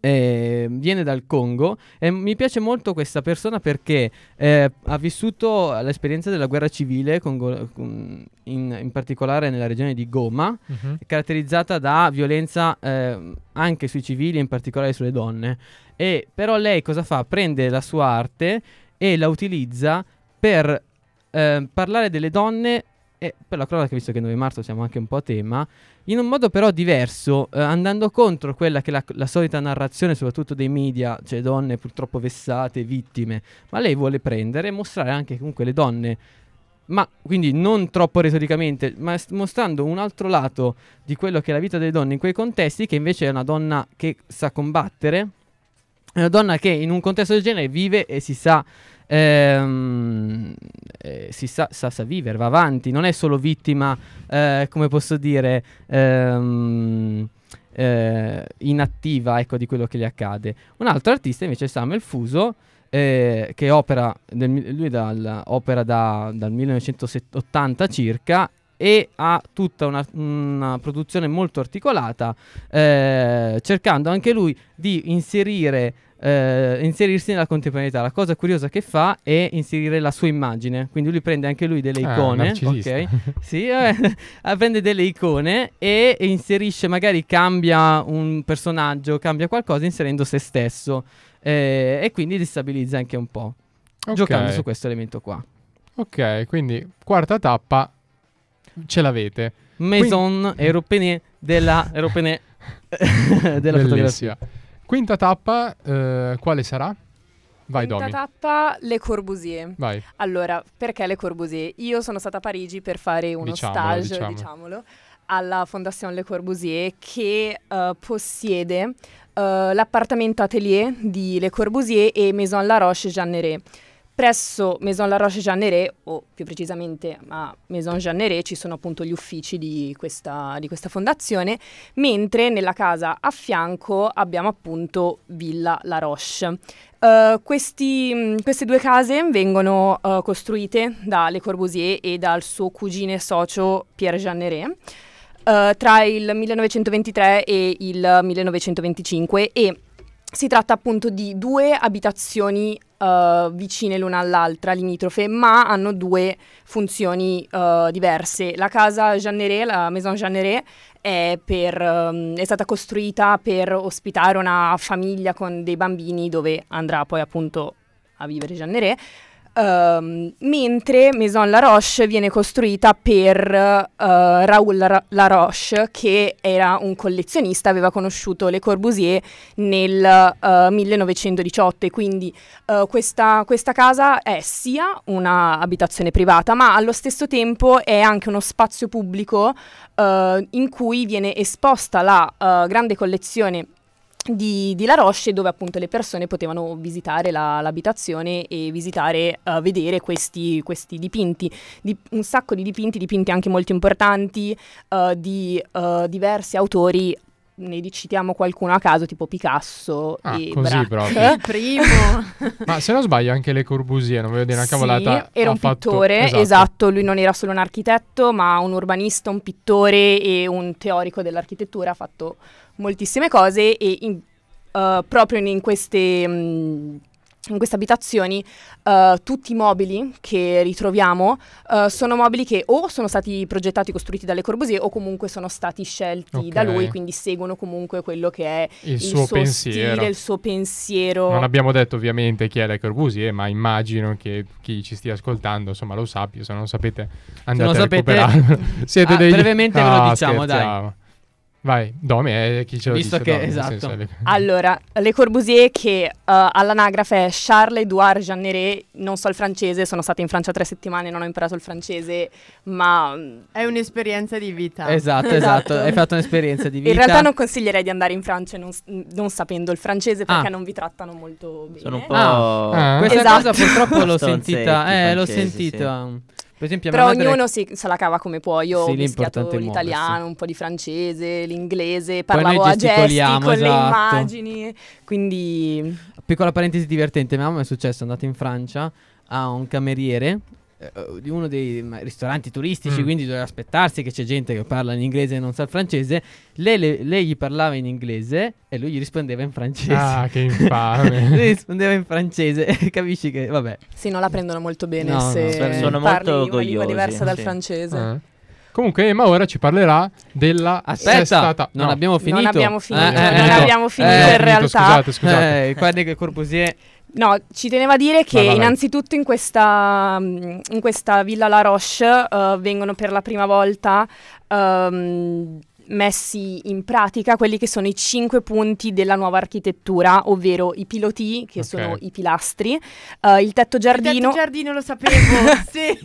eh, viene dal Congo e mi piace molto questa persona perché eh, ha vissuto l'esperienza della guerra civile congo- con- in, in particolare nella regione di Goma Mhm. caratterizzata da violenza eh, anche sui civili in particolare sulle donne e però lei cosa fa? prende la sua arte e la utilizza per eh, parlare delle donne e per la cronaca visto che 9 marzo siamo anche un po' a tema in un modo però diverso, eh, andando contro quella che è la, la solita narrazione, soprattutto dei media, cioè donne purtroppo vessate, vittime, ma lei vuole prendere e mostrare anche comunque le donne, ma quindi non troppo retoricamente, ma s- mostrando un altro lato di quello che è la vita delle donne in quei contesti, che invece è una donna che sa combattere, è una donna che in un contesto del genere vive e si sa... ehm, eh, si sa, sa, sa vivere, va avanti, non è solo vittima, eh, come posso dire, ehm, eh, inattiva ecco, di quello che gli accade. Un altro artista invece è Samuel Fuso, eh, che opera, del lui dal- opera da- dal 1980 circa e ha tutta una, una produzione molto articolata, eh, cercando anche lui di inserire eh, inserirsi nella contemporaneità. La cosa curiosa che fa è inserire la sua immagine, quindi lui prende anche lui delle Ah, icone, narcisista. ok? Sì, eh, ah, prende delle icone e inserisce, magari cambia un personaggio, cambia qualcosa inserendo se stesso eh, e quindi destabilizza anche un po', Ok. giocando su questo elemento qua. Ok, quindi quarta tappa ce l'avete. Maison européenne della, européenne della fotografia. Quinta tappa, eh, quale sarà? Vai Quinta Domi. tappa, Le Corbusier. Vai. Allora, perché Le Corbusier? Io sono stata a Parigi per fare uno Diciamolo, stage, diciamo. diciamolo, alla Fondation Le Corbusier che eh, possiede eh, l'appartamento atelier di Le Corbusier e Maison La Roche Jeanneret. Presso Maison La Roche Jeanneret, o più precisamente a Maison Jeanneret, ci sono appunto gli uffici di questa, di questa fondazione, mentre nella casa a fianco abbiamo appunto Villa La Roche. Eh, questi- mh, queste due case vengono eh, costruite da Le Corbusier e dal suo cugine socio Pierre Jeanneret eh, tra il 1923 e il 1925 e si tratta appunto di due abitazioni eh, vicine l'una all'altra, limitrofe, ma hanno due funzioni eh, diverse. La casa Jeanneret, la Maison Jeanneret, è, ehm, è stata costruita per ospitare una famiglia con dei bambini dove andrà poi appunto a vivere Jeanneret. Ehm, mentre Maison La Roche viene costruita per eh, Raoul Ra- La Roche, che era un collezionista, aveva conosciuto Le Corbusier nel eh, 1918 e quindi eh, questa, questa casa è sia una abitazione privata, ma allo stesso tempo è anche uno spazio pubblico in cui viene esposta la grande collezione di, di La Roche dove appunto le persone potevano visitare la- l'abitazione e visitare, eh, vedere questi, questi dipinti, Di- un sacco di dipinti, dipinti anche molto importanti eh, di eh, diversi autori, ne citiamo qualcuno a caso tipo Picasso Ah, e così Braque. proprio. Il primo. Ma se non sbaglio anche Le Corbusier, non voglio dire una Sì, cavolata. era un fatto- pittore, esatto. lui non era solo un architetto, ma un urbanista, un pittore e un teorico dell'architettura, ha fatto moltissime cose e in- eh, proprio in, in queste, mh, in queste abitazioni eh, tutti i mobili che ritroviamo eh, sono mobili che o sono stati progettati e costruiti dalle Corbusier o comunque sono stati scelti Ok. da lui, quindi seguono comunque quello che è Il, suo, pensiero. stile, il suo pensiero. Non abbiamo detto ovviamente chi è Le Corbusier, ma immagino che chi ci stia ascoltando, insomma, lo sappia. Se non lo sapete, andate non a sapete- recuperarlo. Siete Ah, dei... brevemente ve lo Ah, diciamo, dai. Vai, Domi è chi ce lo Visto dice. che- Domi, esatto. senso, le- Allora, Le Corbusier che eh, all'anagrafe è Charles-Édouard Jeanneret, non so il francese, sono stata in Francia tre settimane, non ho imparato il francese, ma mm, È un'esperienza di vita. Esatto, esatto, Esatto. hai fatto un'esperienza di vita. in realtà non consiglierei di andare in Francia non, non sapendo il francese perché Ah. non vi trattano molto bene. Sono un po'... Ah. Questa Esatto. cosa purtroppo l'ho sentita, eh, l'ho sentita. Per esempio, Però madre- ognuno si, se la cava come può. Io Sì, ho mischiato l'italiano, muoversi. un po' di francese, l'inglese, parlavo a gesti con le esatto. immagini. Quindi Piccola parentesi divertente, mia mamma è successo, è andata in Francia a un cameriere di uno dei ristoranti turistici, Mm. quindi doveva aspettarsi che c'è gente che parla in inglese e non sa il francese. Lei, le- lei gli parlava in inglese e lui gli rispondeva in francese. Ah, che lui infame. rispondeva in francese, capisci che vabbè. sì, non la prendono molto bene No, no, se per- sono parli molto una lingua diversa dal sì. francese. Ah. Comunque, Emma ora ci parlerà della Aspetta, sestata- non no. abbiamo finito. abbiamo finito, Eh, eh, non eh, abbiamo finito eh, in finito, realtà. Scusate, scusate. Eh, guarda che Corbusier No, ci tenevo a dire che Vai, vai, vai. innanzitutto in questa, mm, in questa Villa La Roche eh, vengono per la prima volta ehm, messi in pratica quelli che sono i cinque punti della nuova architettura, ovvero i piloti, che Ok. sono i pilastri, eh, il tetto Il giardino, tetto giardino lo sapevo. sì.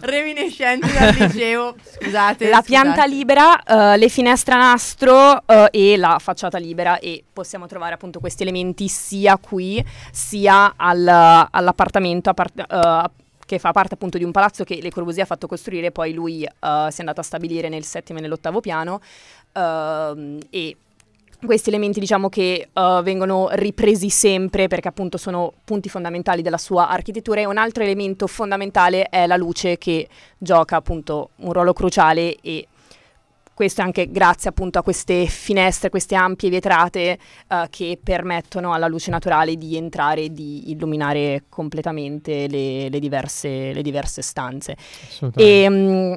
Reminiscenti dal liceo. Scusate. la scusate. pianta libera, eh, le finestre a nastro eh, e la facciata libera e possiamo trovare appunto questi elementi sia qui sia al- all'appartamento appart- che fa parte appunto di un palazzo che Le Corbusier ha fatto costruire, poi lui eh, si è andato a stabilire nel settimo e nell'ottavo piano ehm, e questi elementi diciamo che eh, vengono ripresi sempre perché appunto sono punti fondamentali della sua architettura e un altro elemento fondamentale è la luce che gioca appunto un ruolo cruciale e questo è anche grazie appunto a queste finestre, queste ampie vetrate eh, che permettono alla luce naturale di entrare e di illuminare completamente le, le diverse, le diverse stanze. E mh,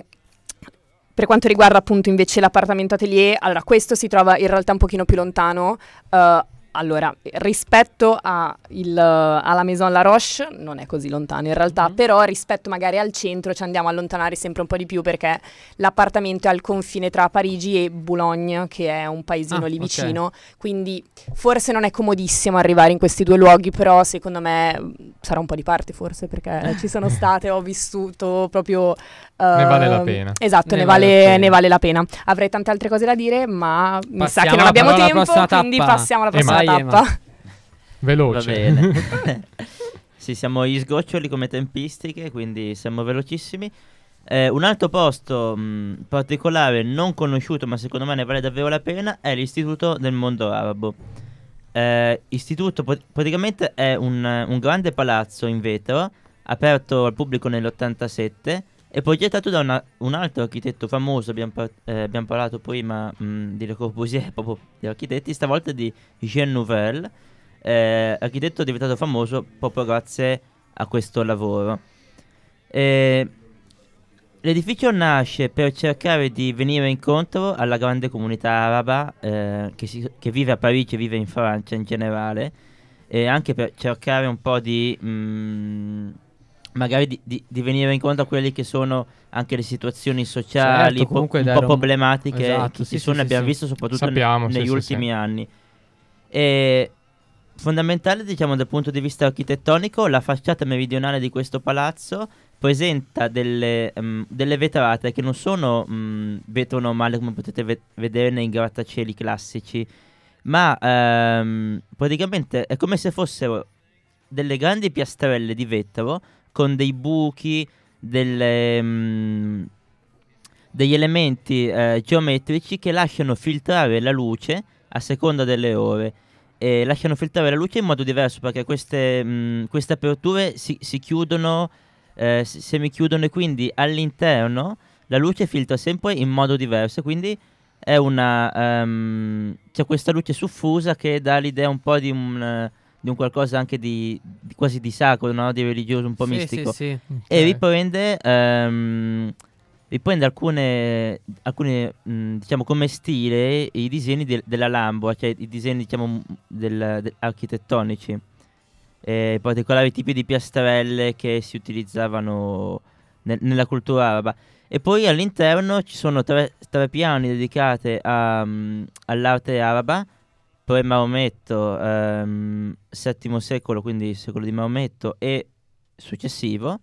per quanto riguarda appunto invece l'appartamento atelier, allora questo si trova in realtà un pochino più lontano. eh, allora, rispetto a il, alla Maison La Roche, non è così lontano in realtà, Mhm. però rispetto magari al centro ci andiamo a allontanare sempre un po' di più perché l'appartamento è al confine tra Parigi e Boulogne, che è un paesino Ah, lì vicino, quindi forse non è comodissimo arrivare in questi due luoghi, però secondo me sarà un po' di parte forse perché ci sono state, ho vissuto proprio... Ne vale la ehm, pena. Esatto, Ne ne, vale vale, la pena. ne vale la pena. Avrei tante altre cose da dire, ma mi sa Passiamo che non abbiamo tempo, prossima quindi tappa. passiamo alla Emma. Vai, tappa. Emma. Veloce. Va bene. sì, siamo gli sgoccioli come tempistiche, quindi siamo velocissimi. Eh, un altro posto mh, particolare, non conosciuto, ma secondo me ne vale davvero la pena, è l'Istituto del Mondo Arabo. Eh, istituto pot- praticamente è un, un grande palazzo in vetro, aperto al pubblico nell'87 e progettato da una- un altro architetto famoso, abbiamo, par- eh, abbiamo parlato prima mh, di Le Corbusier, proprio di architetti, stavolta di Jean Nouvel, eh, architetto diventato famoso proprio grazie a questo lavoro. Eh, l'edificio nasce per cercare di venire incontro alla grande comunità araba eh, che, si- che vive a Parigi e vive in Francia in generale, e anche per cercare un po' di... mm, magari di, di- di venire incontro a quelle che sono anche le situazioni sociali Certo, po- un po' un- problematiche Esatto, che sì, ci sono sì, abbiamo sì. visto soprattutto ne- Sappiamo, sì, negli ultimi anni. E fondamentale, diciamo, dal punto di vista architettonico, la facciata meridionale di questo palazzo presenta delle, ehm, delle vetrate che non sono mm, vetro normale come potete ve- vedere nei grattacieli classici, ma ehm, praticamente è come se fossero delle grandi piastrelle di vetro con dei buchi, delle, mm, degli elementi eh, geometrici che lasciano filtrare la luce a seconda delle ore. E lasciano filtrare la luce in modo diverso perché queste, mh, queste aperture si, si chiudono, eh, si semichiudono e quindi all'interno la luce filtra sempre in modo diverso. Quindi una ehm, c'è questa luce suffusa che dà l'idea un po' di un, di un qualcosa anche di, di- quasi di sacro, no? di religioso, un po' Sì, mistico. Sì, sì. E riprende, ehm, riprende alcune, alcune mh, diciamo come stile i disegni del- della Lambua, cioè i disegni diciamo del- del- architettonici, eh, particolari tipi di piastrelle che si utilizzavano nel- nella cultura araba. E poi all'interno ci sono tre, tre piani dedicati all'arte araba, pre Maometto, ehm, VII secolo, quindi secolo di Maometto, e successivo.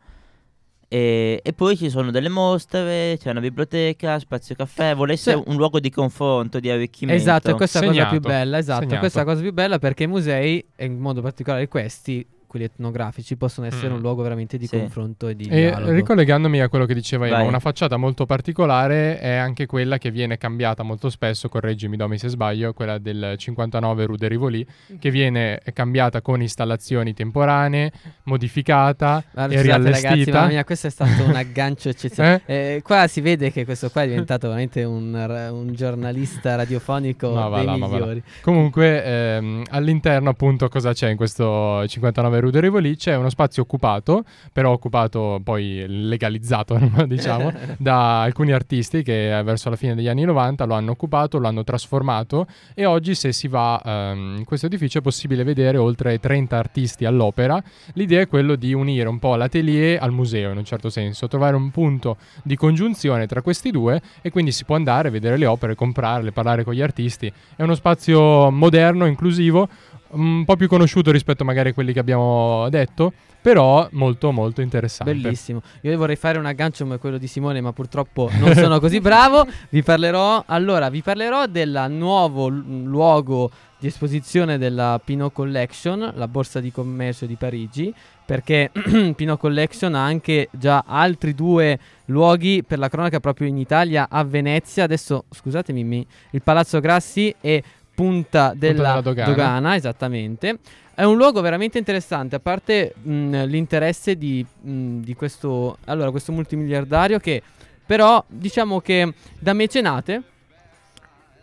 E, e poi ci sono delle mostre, c'è una biblioteca, spazio caffè, vuole essere Sì. un luogo di confronto, di arricchimento. Esatto, questa è la cosa più bella, esatto, Segnato. questa è la cosa più bella perché i musei, e in modo particolare questi, quelli etnografici, possono essere Mm. un luogo veramente di Sì. confronto e di E dialogo. ricollegandomi a quello che diceva Eva, una facciata molto particolare è anche quella che viene cambiata molto spesso, correggimi Domi se sbaglio, quella del 59 Rue de Rivoli, che viene cambiata con installazioni temporanee, modificata Guarda, e scusate, riallestita. ragazzi, mamma mia, questo è stato un aggancio eccezionale. Eh? Eh, qua si vede che questo qua è diventato veramente un, un giornalista radiofonico va dei là. migliori. Comunque, ehm, all'interno, appunto, cosa c'è in questo 59 Rue de Rivoli? C'è uno spazio occupato, però occupato poi legalizzato, diciamo, da alcuni artisti che eh, verso la fine degli anni 90 lo hanno occupato, lo hanno trasformato e oggi se si va ehm, in questo edificio è possibile vedere oltre 30 artisti all'opera. L'idea è quello di unire un po' l'atelier al museo in un certo senso, trovare un punto di congiunzione tra questi due e quindi si può andare a vedere le opere, comprarle, parlare con gli artisti. È uno spazio moderno, inclusivo, un po' più conosciuto rispetto magari a quelli che abbiamo detto, però molto molto interessante. Bellissimo. Io vorrei fare un aggancio come quello di Simone, ma purtroppo non sono così bravo. Vi parlerò allora, vi parlerò del nuovo lu- luogo di esposizione della Pinot Collection, la borsa di commercio di Parigi, perché Pinot Collection ha anche già altri due luoghi per la cronaca proprio in Italia a Venezia. Adesso scusatemi, mi- il Palazzo Grassi e Punta della, della Dogana. esattamente. È un luogo veramente interessante, a parte mh, l'interesse di, mh, di questo, allora, questo multimiliardario che però diciamo che da mecenate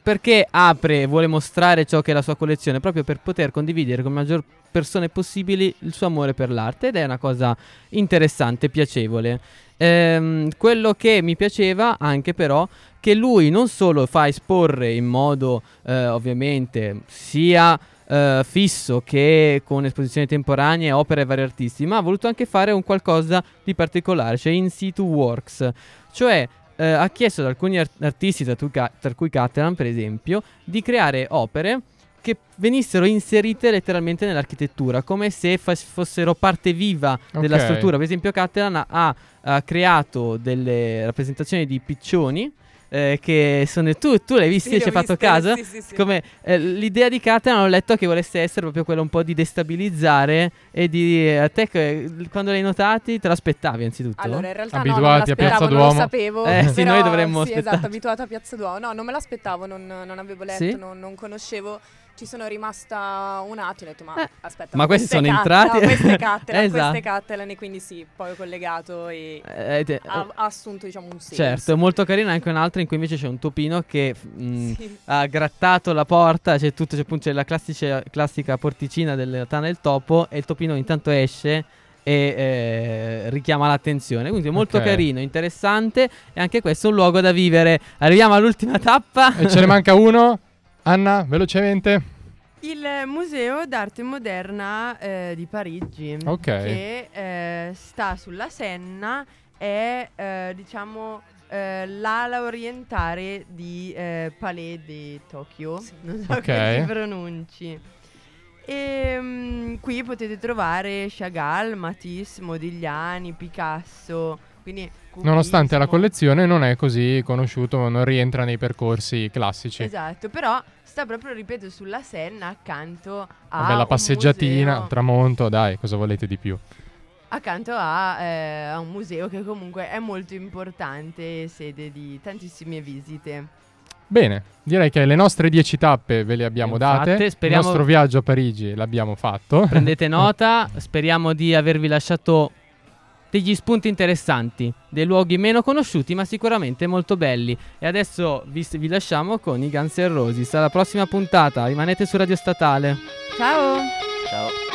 perché apre e vuole mostrare ciò che è la sua collezione proprio per poter condividere con maggior persone possibili il suo amore per l'arte ed è una cosa interessante, piacevole. Ehm, quello che mi piaceva anche però che lui non solo fa esporre in modo eh, ovviamente sia eh, fisso che con esposizioni temporanee opere ai vari artisti, ma ha voluto anche fare un qualcosa di particolare, cioè in situ works, cioè eh, ha chiesto ad alcuni art- artisti, tra, tu- tra cui Catalan per esempio, di creare opere che venissero inserite letteralmente nell'architettura, come se fas- fossero parte viva della Ok. struttura. Per esempio Catalan ha, ha creato delle rappresentazioni di piccioni. eh, che sono tu, tu l'hai visto Sì, ci hai fatto viste, caso sì, sì, sì. come eh, l'idea di Catalan ho letto che volesse essere proprio quella un po' di destabilizzare e di a te che- quando l'hai notati te l'aspettavi anzitutto Allora, in realtà Abituati no, non a me l'aspettavo, Piazza non lo Duomo. sapevo. Eh, sì, noi dovremmo Sì, aspettarci. esatto, abituata a Piazza Duomo. No, non me l'aspettavo, non, non avevo letto, Sì? non, non conoscevo. Ci sono rimasta un attimo, ho detto ma Eh, aspetta, ma questi queste sono entrati? no, queste Catalan, Esatto. queste Catalan e quindi sì, poi ho collegato e Eh, te- ha, ha assunto diciamo un senso. certo è molto carina anche un'altra in cui invece c'è un topino che f- mm, Sì. ha grattato la porta c'è tutto c'è appunto c'è la classica, classica porticina della tana del topo e il topino intanto esce e eh, richiama l'attenzione quindi è molto Ok. carino interessante e anche questo è un luogo da vivere arriviamo all'ultima tappa E ce ne manca uno? Anna, velocemente. Il Museo d'arte moderna eh, di Parigi, Ok. che eh, sta sulla Senna, è eh, diciamo eh, l'ala orientale di eh, Palais di Tokyo, non so Ok. come si pronunci. E mm, qui potete trovare Chagall, Matisse, Modigliani, Picasso, quindi Nonostante la collezione non è così conosciuto, non rientra nei percorsi classici. Esatto, però sta proprio, ripeto, sulla Senna accanto a Una bella un passeggiatina, al tramonto, dai, cosa volete di più? accanto a, eh, a un museo che comunque è molto importante, sede di tantissime visite. Bene, direi che le nostre 10 tappe ve le abbiamo Fatte, date. speriamo- Il nostro viaggio a Parigi l'abbiamo fatto. Prendete nota, speriamo di avervi lasciato degli spunti interessanti, dei luoghi meno conosciuti ma sicuramente molto belli. E adesso vi, vi lasciamo con i Guns N' Roses. Alla prossima puntata, rimanete su Radio Statale. Ciao! Ciao.